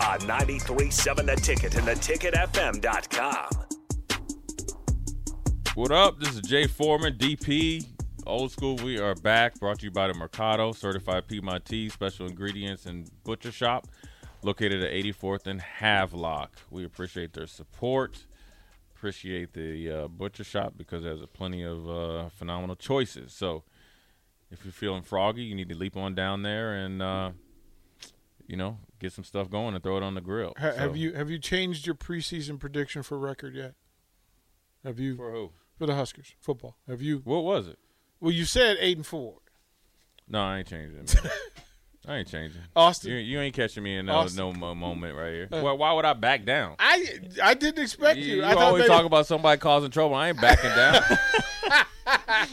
On 93.7 The Ticket and theticketfm.com. What up? This is Jay Foreman, DP. Old School, we are back. Brought to you by the Mercado, certified Piedmontese, special ingredients and butcher shop, located at 84th and Havelock. We appreciate their support. Appreciate the uh, butcher shop because there's plenty of uh, phenomenal choices. So, if you're feeling froggy, you need to leap on down there and, uh, you know, get some stuff going and throw it on the grill. Ha- So- have you have you changed your preseason prediction for record yet? Have you for who? for the Huskers football? Have you? What was it? Well, you said eight and four. No, I ain't changing. I ain't changing. Austin? you, you ain't catching me in no, Austin? no mo- moment right here. Uh, why, why would I back down? I I didn't expect You, you. you always maybe- talk about somebody causing trouble. I ain't backing down.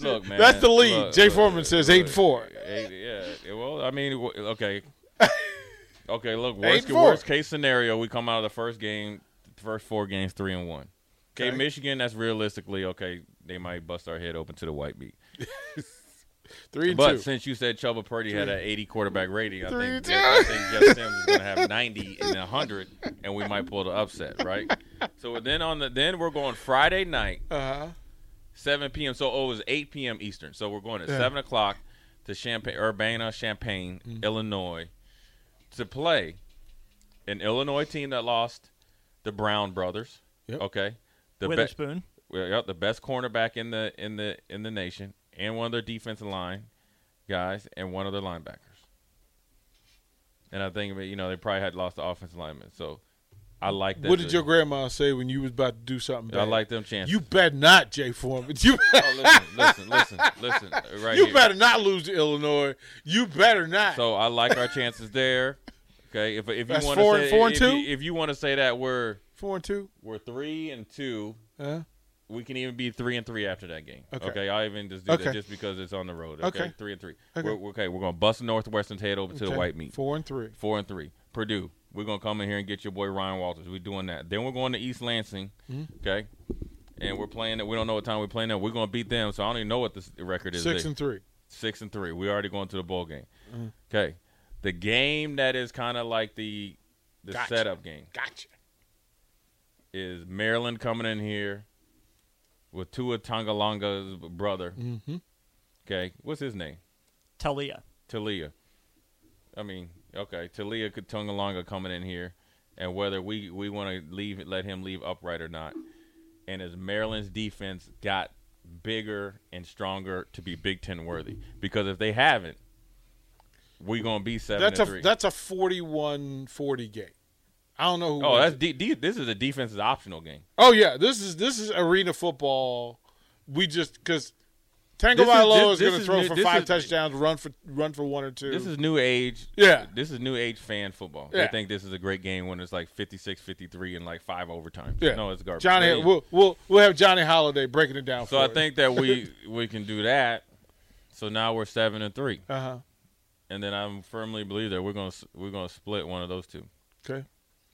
look, man. That's the lead. look, Jay look, Foreman says eight and four. Eight, yeah, Well, I mean, okay. Okay, look. Worst, worst case scenario, we come out of the first game, first four games, three and one. Okay, Okay. Michigan. That's realistically okay. They might bust our head open to the white meat. three and But two. since you said Chubba Purdy had an 80 quarterback rating, I Three think, Jeff, I think Jeff Sims is going to have 90 and 100, and we might pull the upset, right? So then on the then we're going Friday night, Uh huh. 7 p.m. So oh, it was 8 p.m. Eastern. So we're going at Yeah. 7 o'clock to Champaign, Urbana, Champaign, Illinois, to play an Illinois team that lost the Brown brothers. Yep. Okay, the Witherspoon. well, yep, the best cornerback in the in the in the nation, and one of their defensive line guys, and one of their linebackers. And I think you know they probably had lost the offensive lineman, so I like that. What did your grandma say when you was about to do something bad? I like them chances. You bet not, Jay Foreman. You oh, listen, listen, listen, listen, right you here. better not lose to Illinois. You better not. So I like our chances there. Okay, if if you want to say four and if two? you, if you want to say that we're Four and two. we're three and two, Uh, we can even be three and three after that game. Okay. Okay, I'll even just do Okay. that just because it's on the road. Okay, Okay. three and three. Okay. We're, we're- okay, we're gonna bust Northwestern's head over to the white meat. Four and three. Four and three. Purdue. We're gonna come in here and get your boy Ryan Walters. We're doing that. Then we're going to East Lansing. Mm-hmm. Okay. And we're playing it. We don't know what time we're playing it. We're gonna beat them. So I don't even know what the record is. Six there. and three. six and three. We already going to the bowl game. Mm-hmm. Okay, the game that is kind of like the the Gotcha. setup game Gotcha. is Maryland coming in here with Tua Tagovailoa's brother. Mm-hmm. Okay, what's his name? Taulia. Taulia. I mean, okay, Taulia Tagovailoa coming in here, and whether we we want to leave let him leave upright or not, and as Maryland's defense got bigger and stronger to be Big Ten worthy, because if they haven't, we're gonna be seven That's a three. that's a 41-40 game. I don't know who. oh, that's it. de- de- this is a defensive optional game. Oh yeah, this is this is arena football. We just because Tango This is- is going to throw new- for five is- touchdowns, run for run for one or two. This is new age. Yeah. This is new age fan football. Yeah. They think this is a great game when it's like 56 53 and like five overtimes. yeah. No, it's garbage. Johnny, But we'll, we'll we'll have Johnny Holiday breaking it down. So I think that we we can do that. So now we're seven and three, Uh huh. and then I firmly believe that we're gonna we're gonna split one of those two. Okay.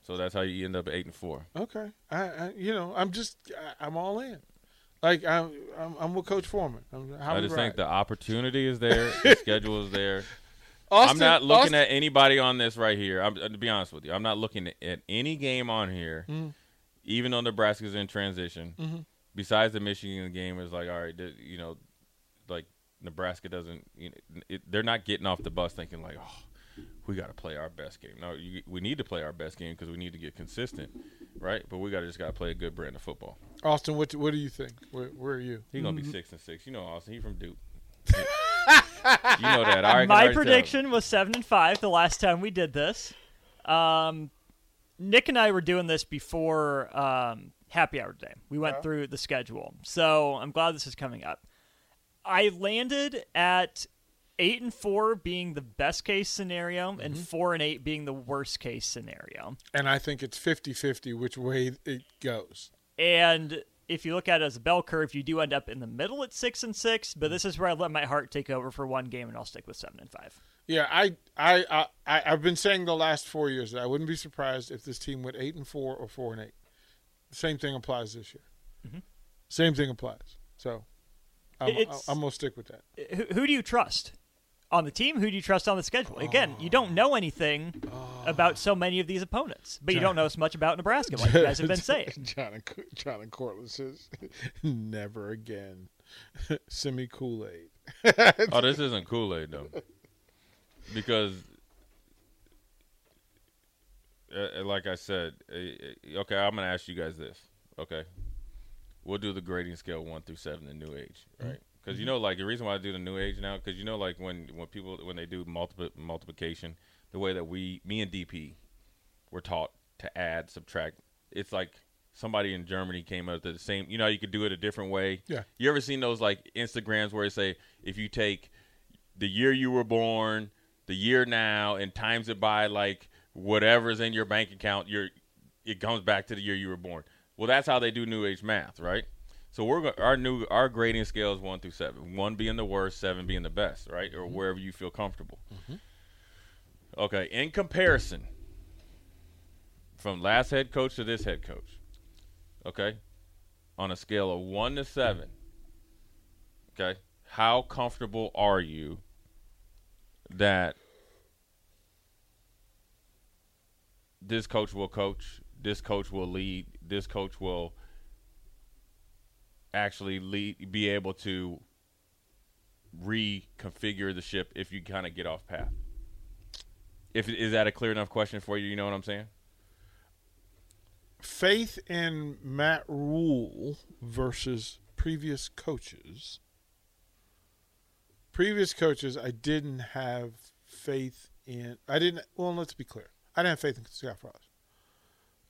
So that's how you end up at eight and four. Okay. I, I you know I'm just I, I'm all in. Like I'm I'm, I'm with Coach Foreman. I just ride. think the opportunity is there, the schedule is there. Austin, I'm not looking Austin- at anybody on this right here. I'm, to be honest with you, I'm not looking at any game on here, Mm-hmm. even though Nebraska's in transition. Mhm. Besides the Michigan game, is like all right, you know, like Nebraska doesn't. You know, it, they're not getting off the bus thinking like, oh, we got to play our best game. No, you, we need to play our best game because we need to get consistent, right? But we got to just got to play a good brand of football. Austin, what what do you think? Where, where are you? He's gonna Mm-hmm. be six and six. You know, Austin. He from Duke. you know that. I can My prediction was seven and five the last time we did this. Um, Nick and I were doing this before um, happy hour today. We went through the schedule, so I'm glad this is coming up. I landed at eight and four being the best case scenario, and Mm-hmm. four and eight being the worst case scenario. And I think it's 50-50 which way it goes. And if you look at it as a bell curve, you do end up in the middle at six and six. But this is where I let my heart take over for one game, and I'll stick with seven and five. Yeah, I, I, I, I've been saying the last four years that I wouldn't be surprised if this team went eight and four or four and eight. The same thing applies this year. Mm-hmm. Same thing applies. So, I'm, I'm gonna stick with that. Who, who do you trust on the team? Who do you trust on the schedule? Again, you don't know anything about so many of these opponents, but you don't know as much about Nebraska, like you guys have been saying. John and John and Cortland says, "Never again." Semi Kool Aid. Oh, this isn't Kool Aid though, because, uh, uh, like I said, uh, uh, okay, I'm gonna ask you guys this. Okay, we'll do the grading scale one through seven in New Age, right? Because you mm-hmm. know, like the reason why I do the New Age now, because you know, like when when people when they do multiple multiplication, the way that we, me and DP, were taught to add, subtract. It's like somebody in Germany came up with the same. You know, you could do it a different way. Yeah. You ever seen those like Instagrams where they say if you take the year you were born, the year now, and times it by like whatever's in your bank account, you're it comes back to the year you were born. Well, that's how they do New Age math, right? So we're go- our new our grading scale is one through seven. One being the worst, seven being the best, right? Or mm-hmm. wherever you feel comfortable. Mm-hmm. Okay. In comparison, from last head coach to this head coach, okay, on a scale of one to seven, okay, how comfortable are you that this coach will coach, this coach will lead, this coach will actually lead, be able to reconfigure the ship if you kind of get off path? If is that a clear enough question for you? You know what I'm saying? Faith in Matt Rhule versus previous coaches. Previous coaches, I didn't have faith in. I didn't. Well, let's be clear. I didn't have faith in Scott Frost.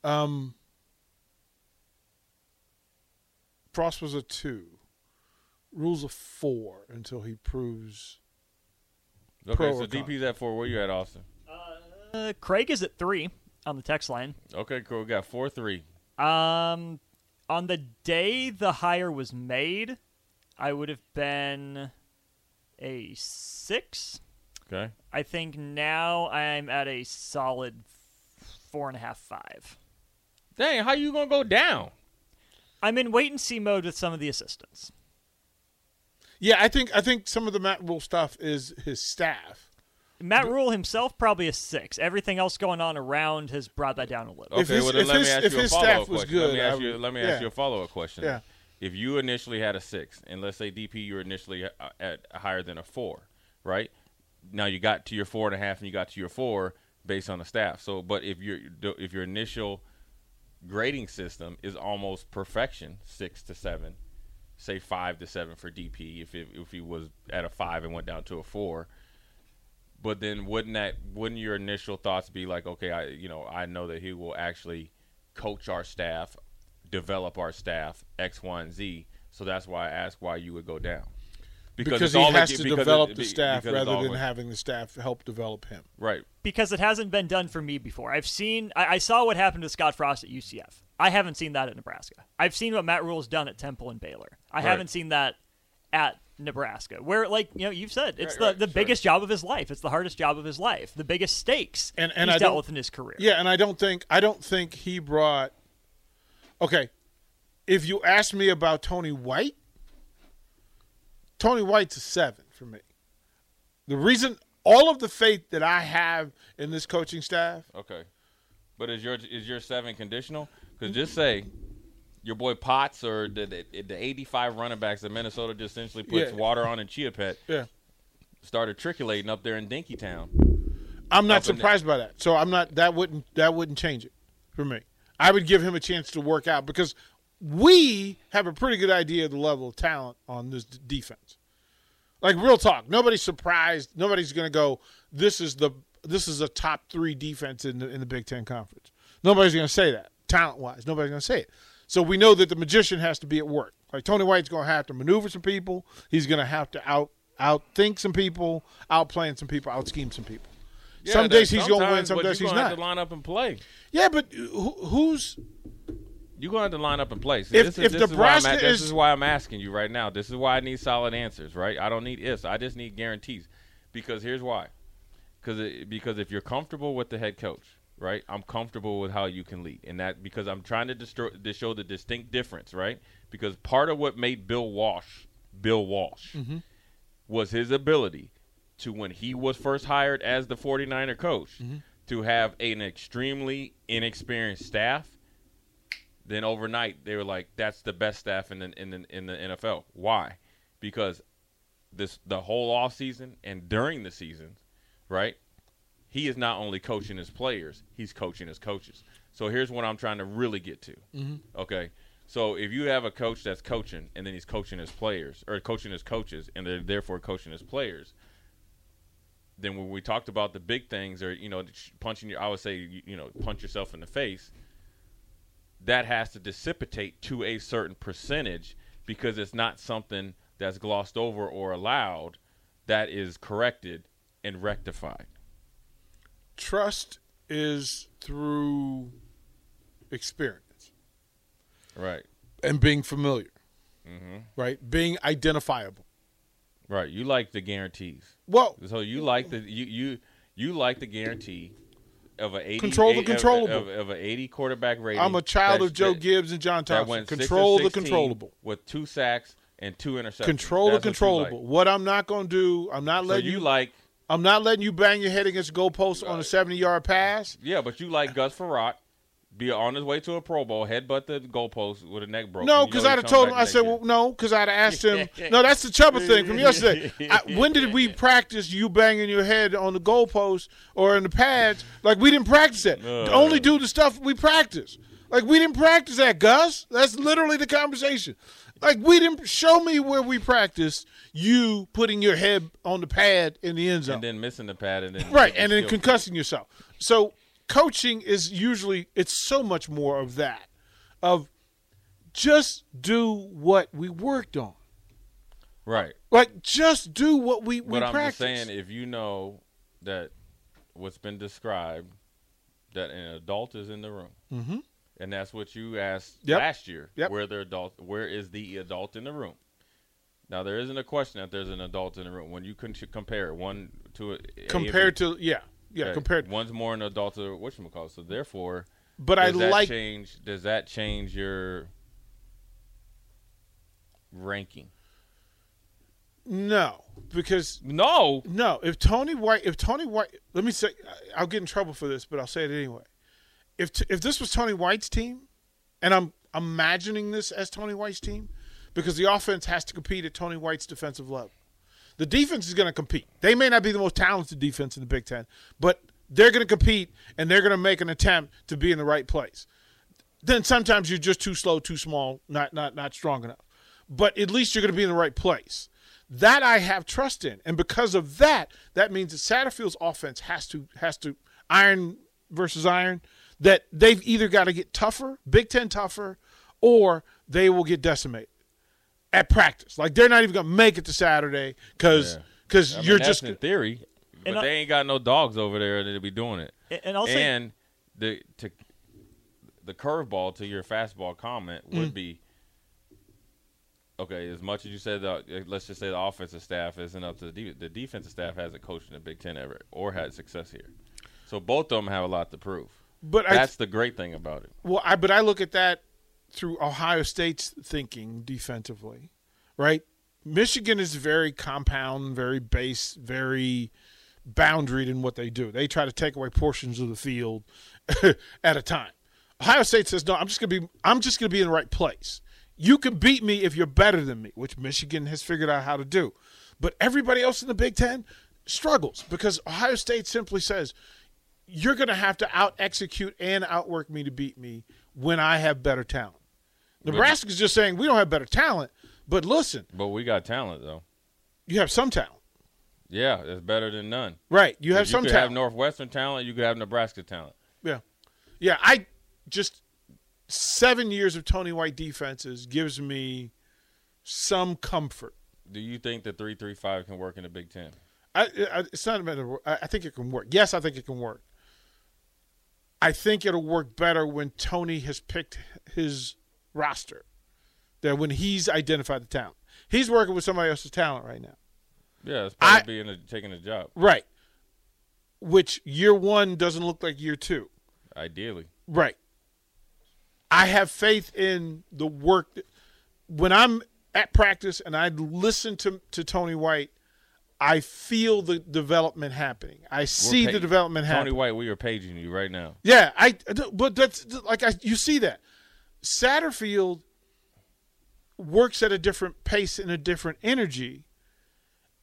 Um, Frost was a two. Rhule's a four until he proves. Okay, Pro so or con? DP's at four. Where you at, Austin? Uh, Craig is at three on the text line. Okay, cool. We got four three. Um, on the day the hire was made, I would have been a six. Okay. I think now I'm at a solid four and a half, five. Dang, how you gonna go down? I'm in wait and see mode with some of the assistants. Yeah, I think I think some of the Matt Rhule stuff is his staff. Matt Rhule himself probably a six. Everything else going on around has brought that down a little. Okay, If his- well then if let his- me ask if you a his follow-up was question. let me good, ask you. would- Let me yeah. you a follow up question. Yeah. If you initially had a six, and let's say DP you were initially uh, at higher than a four, right? Now you got to your four and a half, and you got to your four based on the staff. So, but if your if your initial grading system is almost perfection, six to seven, say five to seven for DP, if it, if he was at a five and went down to a four, but then wouldn't that wouldn't your initial thoughts be like, okay, I you know I know that he will actually coach our staff, develop our staff X, Y, and Z. So that's why I asked why you would go down. Because, it's he all has to because develop it- the staff rather than with- having the staff help develop him. right. because it hasn't been done for me before. I've seen, I, I saw what happened to Scott Frost at UCF. I haven't seen that at Nebraska. I've seen what Matt Rhule's done at Temple and Baylor. I Right. haven't seen that at Nebraska, where, like you know, you've said it's Right, the, right, the sure. biggest job of his life. It's the hardest job of his life. The biggest stakes And- and he's I dealt with in his career. Yeah, and I don't think I don't think he brought. Okay, if you ask me about Tony White, Tony White's a seven for me. The reason, all of the faith that I have in this coaching staff, Okay. But is your is your seven conditional? Because just say your boy Potts or the, the the 85 running backs that Minnesota just essentially puts Yeah. water on in Chia Pet yeah, started trickulating up there in Dinkytown. I'm not surprised by that. So I'm not that wouldn't that wouldn't change it for me. I would give him a chance to work out because we have a pretty good idea of the level of talent on this d- defense. Like real talk, nobody's surprised. Nobody's going to go. This is the this is a top three defense in the in the Big Ten conference. Nobody's going to say that talent wise. Nobody's going to say it. So we know that the magician has to be at work. Like Tony White's going to have to maneuver some people. He's going to have to out outthink some people, outplan some people, out scheme some people. Yeah, some days he's going to win, some days he's gonna not. Have to line up and play. Yeah, but who, who's You're going to have to line up and play. So If- this is, if this is why I'm Nebraska at- this is- is why I'm asking you right now. This is why I need solid answers, right? I don't need ifs. I just need guarantees. Because here's why. Because because if you're comfortable with the head coach, right? I'm comfortable with how you can lead, and that because I'm trying to, destroy, to show the distinct difference, right? Because part of what made Bill Walsh Bill Walsh mm-hmm. was his ability to when he was first hired as the 49er coach mm-hmm. to have an extremely inexperienced staff then overnight they were like that's the best staff in the in the, in the NFL why? Because this the whole off season and during the season right he is not only coaching his players he's coaching his coaches. So here's what I'm trying to really get to mm-hmm. okay? So if you have a coach that's coaching and then he's coaching his players or coaching his coaches and they're therefore coaching his players then when we talked about the big things or you know punching your I would say you, you know punch yourself in the face that has to dissipate to a certain percentage because it's not something that's glossed over or allowed that is corrected and rectified trust is through experience right and being familiar, Mm-hmm. right? Being identifiable. right you like the guarantees Well, so you like the you you you like the guarantee of a 80 Control the eight- of- controllable. of, of, an 80 quarterback rating I'm a child of Joe that- Gibbs and John Thompson. Control the controllable. with two sacks and two interceptions Control the That's what controllable. like. What I'm not going to do, I'm not so letting you you. like I'm not letting you bang your head against the goalpost on a 70 yard pass. Yeah, but you like Gus Frerotte be on his way to a Pro Bowl, headbutt the goalpost with a neck broken. No, because I'd have told him. I said, year. well, no, because I'd have asked him. no, that's the Chubba thing from yesterday. I, when did we practice you banging your head on the goalpost or in the pads? Like we didn't practice that. Uh. Only do the stuff we practice. Like we didn't practice that, Gus. That's literally the conversation. Like we didn't show me where we practiced you putting your head on the pad in the end zone. and then missing the pad, and then right and then concussing yourself so coaching is usually it's so much more of that of just do what we worked on right. like just do what we we But I'm just saying, if you know that what's been described, that an adult is in the room, mm-hmm. and that's what you asked Yep. last year, Yep. where the adult, where is the adult in the room? Now there isn't a question that there's an adult in the room when you can compare one to a, compared to yeah yeah Okay, compared one's more an adult uh, to what you call. So therefore, but i does that like change? Does that change your ranking? no because No. no if tony white if tony white let me say i'll get in trouble for this but i'll say it anyway if t- if this was tony white's team and i'm imagining this as tony white's team because the offense has to compete at tony white's defensive level the defense is going to compete. They may not be the most talented defense in the big ten but they're going to compete and they're going to make an attempt to be in the right place. Then sometimes you're just too slow too small not not not strong enough. But at least you're going to be in the right place. That I have trust in, and because of that, that means that Satterfield's offense has to has to iron versus iron. That they've either got to get tougher, Big Ten tougher, or they will get decimated at practice. Like they're not even going to make it to Saturday because because I mean, you're that's just in theory, but And I- they ain't got no dogs over there that'll be doing it. And- and I'll and the to the curveball to your fastball comment Mm. would be okay. As much as you said, the, let's just say the offensive staff isn't up to the de- the defensive staff hasn't coached in the Big Ten ever or had success here, so both of them have a lot to prove. But I- that's the great thing about it. Well, I but I look at that through Ohio State's thinking defensively, right? Michigan is very compound, very base, very boundaried in what they do. They try to take away portions of the field at a time. Ohio State says, "No, I'm just going to be I'm just going to be in the right place. You can beat me if you're better than me," which Michigan has figured out how to do. But everybody else in the Big 10 struggles because Ohio State simply says, you're going to have to out execute and outwork me to beat me when I have better talent. Nebraska's just saying we don't have better talent, but listen, But we got talent though. you have some talent, Yeah, it's better than none. right? You have some talent. you some could talent. have Northwestern talent. You could have Nebraska talent. yeah, yeah. I just seven years of Tony White defenses gives me some comfort Do you think the three three five can work in the Big Ten? I, I, it's not a matter. Of, I think it can work. Yes, I think it can work. I think it'll work better when Tony has picked his roster. That when he's identified the talent, he's working with somebody else's talent right now. Yeah, it's part I- being a, taking a job. Right. Which year one doesn't look like year two. Ideally, Right. I have faith in the work. That, when I'm at practice and I listen to to Tony White, I feel the development happening. I see the development happening. Tony. White, we are paging you right now. Yeah, I. But that's like I. You see that Satterfield works at a different pace and a different energy,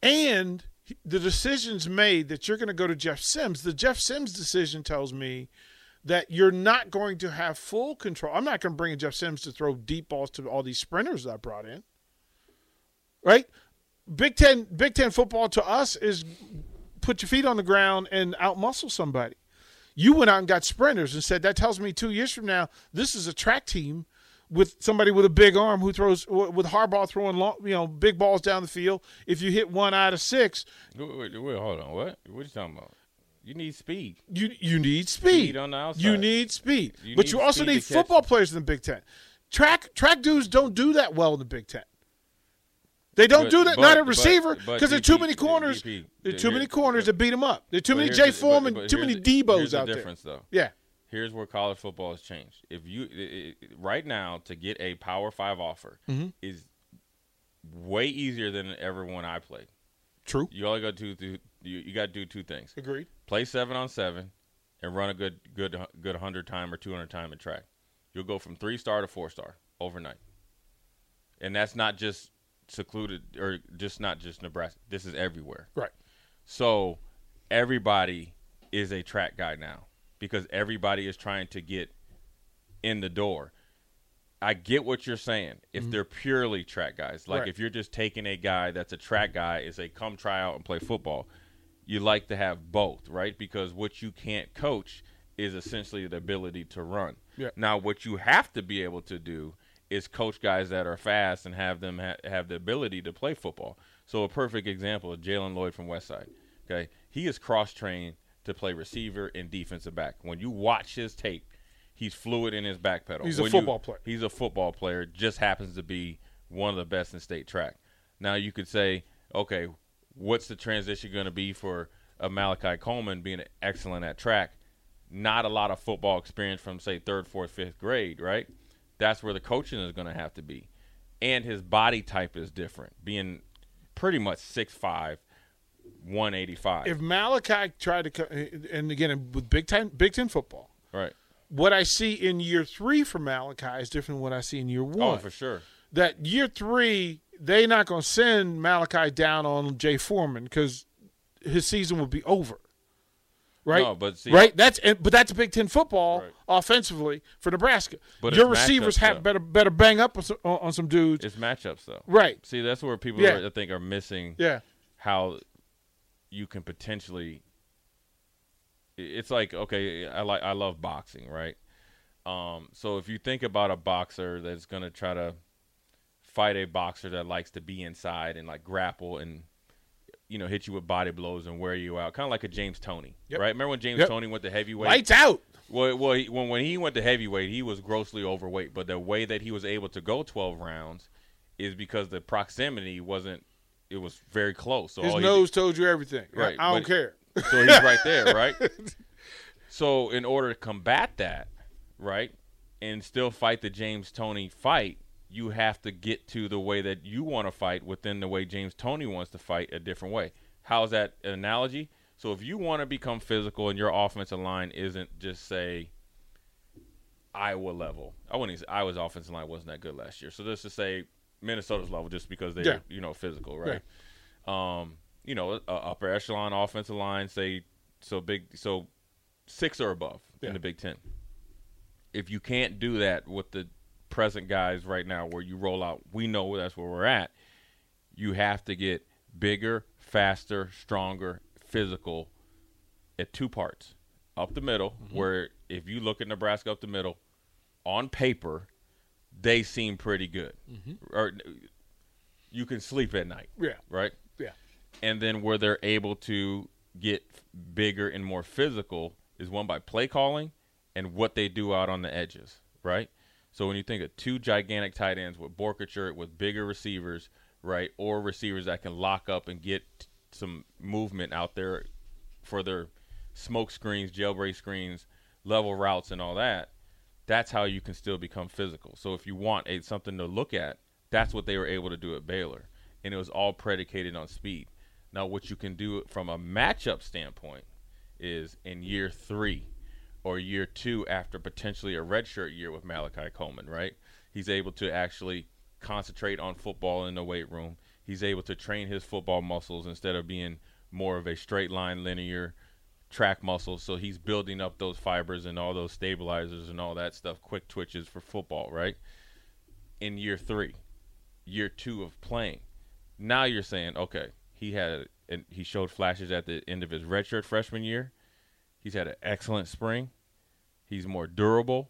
and the decisions made that you're going to go to Jeff Sims. The Jeff Sims decision tells me that you're not going to have full control. I'm not going to bring in Jeff Sims to throw deep balls to all these sprinters that I brought in. Right? Big Ten Big Ten football to us is put your feet on the ground and outmuscle somebody. You went out and got sprinters and said that tells me two years from now this is a track team with somebody with a big arm who throws with Harbaugh throwing long, you know big balls down the field. If you hit one out of six, Wait, wait, wait, hold on. What? What are you talking about? You need speed. you you need speed. Speed on the outside. You need speed, You but need you also need football players in the Big Ten. Track track dudes don't do that well in the Big Ten. They don't But- do that. but- not a receiver because there are too many corners. DP, There are too many corners that beat them up. There are too many Jay the- Foreman, but too many Debos the out difference, there. though. Yeah, Here's where college football has changed. If you it, it, right now to get a Power Five offer Mm-hmm. is way easier than ever when I played. true. You only got to do you, you got to do two things: Agreed. play seven on seven, and run a good good good hundred time or two hundred time in track. You'll go from three star to four star overnight, and that's not just secluded or just not just Nebraska. This is everywhere. Right. So everybody is a track guy now because everybody is trying to get in the door. I get what you're saying. If mm-hmm. they're purely track guys, like Right. if you're just taking a guy that's a track guy, is a come try out and play football, you like to have both, right? Because what you can't coach is essentially the ability to run. Yeah. Now, what you have to be able to do is coach guys that are fast and have them ha- have the ability to play football. So a perfect example is Jaylen Lloyd from Westside. Okay, he is cross trained to play receiver and defensive back. When you watch his tape, he's fluid in his back pedal. He's a When you- football player. He's a football player. Just happens to be one of the best in state track. Now you could say, okay, what's the transition going to be for a Malachi Coleman being excellent at track? Not a lot of football experience from say third, fourth, fifth grade, right? That's where the coaching is going to have to be, and his body type is different, being pretty much 6'5", 185. If Malachi tried to, and again with Big Ten Big Ten football, right. what I see in year three for Malachi is different than what I see in year oh, one. Oh, for sure. that year three, they're not going to send Malachi down on Jay Foreman because his season will be over. Right, No, but see- right. That's but that's a Big Ten football Right. offensively for Nebraska. But Your receivers have though. better better bang up on some, on on some dudes. It's matchups though. right. See, that's where people Yeah. are, I think are missing. Yeah. how you can potentially it's like okay i like i love boxing right um so if you think about a boxer that's going to try to fight a boxer that likes to be inside and like grapple and you know hit you with body blows and wear you out kind of like a james toney Yep. right remember when james Yep. toney went to heavyweight Lights out. well, well he, when, when he went to heavyweight, he was grossly overweight. But the way that he was able to go 12 rounds is because the proximity wasn't, it was very close. So His nose told you everything. Right, I don't but- care. so he's right there, right? So in order to combat that, right, and still fight the James Toney fight, you have to get to the way that you want to fight within the way James Toney wants to fight a different way. How's that an analogy? So if you want to become physical and your offensive line isn't just say Iowa level, I wouldn't. Say Iowa's offensive line wasn't that good last year. So let's just say Minnesota's level, just because they're Yeah. you know physical, right? Um, you know, a upper echelon offensive line, say so big, so six or above Yeah. in the Big Ten. If you can't do that with the present guys right now, where you roll out, we know that's where we're at. You have to get bigger, faster, stronger, physical at two parts. Up the middle, mm-hmm. where if you look at Nebraska up the middle, on paper, they seem pretty good. Mm-hmm. Or you can sleep at night. Yeah. Right? Yeah. And then where they're able to get bigger and more physical is one by play calling and what they do out on the edges, right? So when you think of two gigantic tight ends with Borkature with bigger receivers, right, or receivers that can lock up and get some movement out there for their smoke screens, jailbreak screens, level routes, and all that, that's how you can still become physical. So if you want a, something to look at, that's what they were able to do at Baylor, and it was all predicated on speed. Now, what you can do from a matchup standpoint is in year three or year two after potentially a redshirt year with Malachi Coleman, right? He's able to actually concentrate on football in the weight room. He's able to train his football muscles instead of being more of a straight line linear track muscles. So he's building up those fibers and all those stabilizers and all that stuff, quick twitches for football, right? In year three, year two of playing, now you're saying, okay, he had and he showed flashes at the end of his redshirt freshman year. He's had an excellent spring. He's more durable,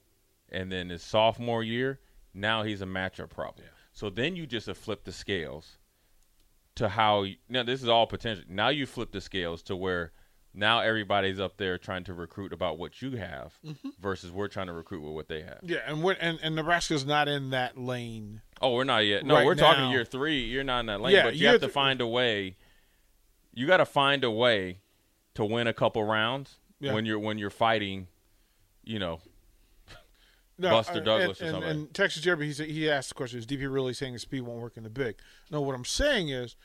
and then his sophomore year, now he's a matchup problem. So then you just have flipped the scales to how you, now this is all potential. Now you flip the scales to where now everybody's up there trying to recruit about what you have mm-hmm. versus we're trying to recruit with what they have. Yeah, and we're, and and Nebraska's not in that lane. Oh, we're not yet. No, Right we're talking now. year three. You're not in that lane, Yeah, but you have to th- find a way. You got to find a way to win a couple rounds Yeah. when you're when you're fighting. You know, No, Buster uh, Douglas or and, and, and Texas Jeremy, he he asked the question: Is DP really saying his speed won't work in the big? No, what I'm saying is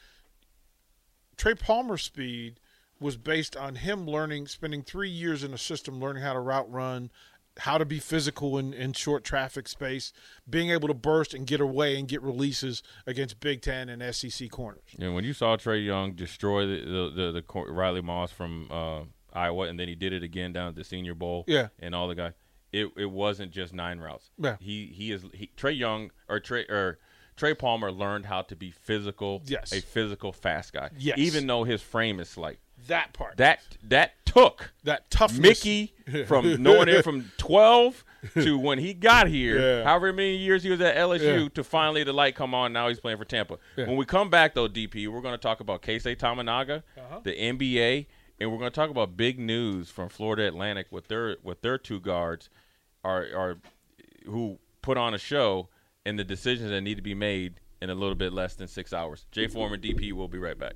Trey Palmer's speed was based on him learning, spending three years in a system, learning how to route run, how to be physical in, in short traffic space, being able to burst and get away and get releases against Big Ten and SEC corners. and when you saw Trey Young destroy the the, the, the Riley Moss from uh, Iowa, and then he did it again down at the Senior Bowl, Yeah. and all the guys, it it wasn't just nine routes. Yeah. he he is he, Trey Young or Trey or. Trey Palmer learned how to be physical, Yes. a physical fast guy. Yes. even though his frame is slight. That part, That that took that tough Mickey from knowing him from 12 to when he got here, Yeah. however many years he was at LSU, Yeah. to finally the light come on. Now he's playing for Tampa. When we come back, though, DP, we're going to talk about Casey Tamanaga, Uh-huh. the NBA, and we're going to talk about big news from Florida Atlantic with their with their two guards are are who put on a show and the decisions that need to be made in a little bit less than six hours. Jay Foreman, DP, will be right back.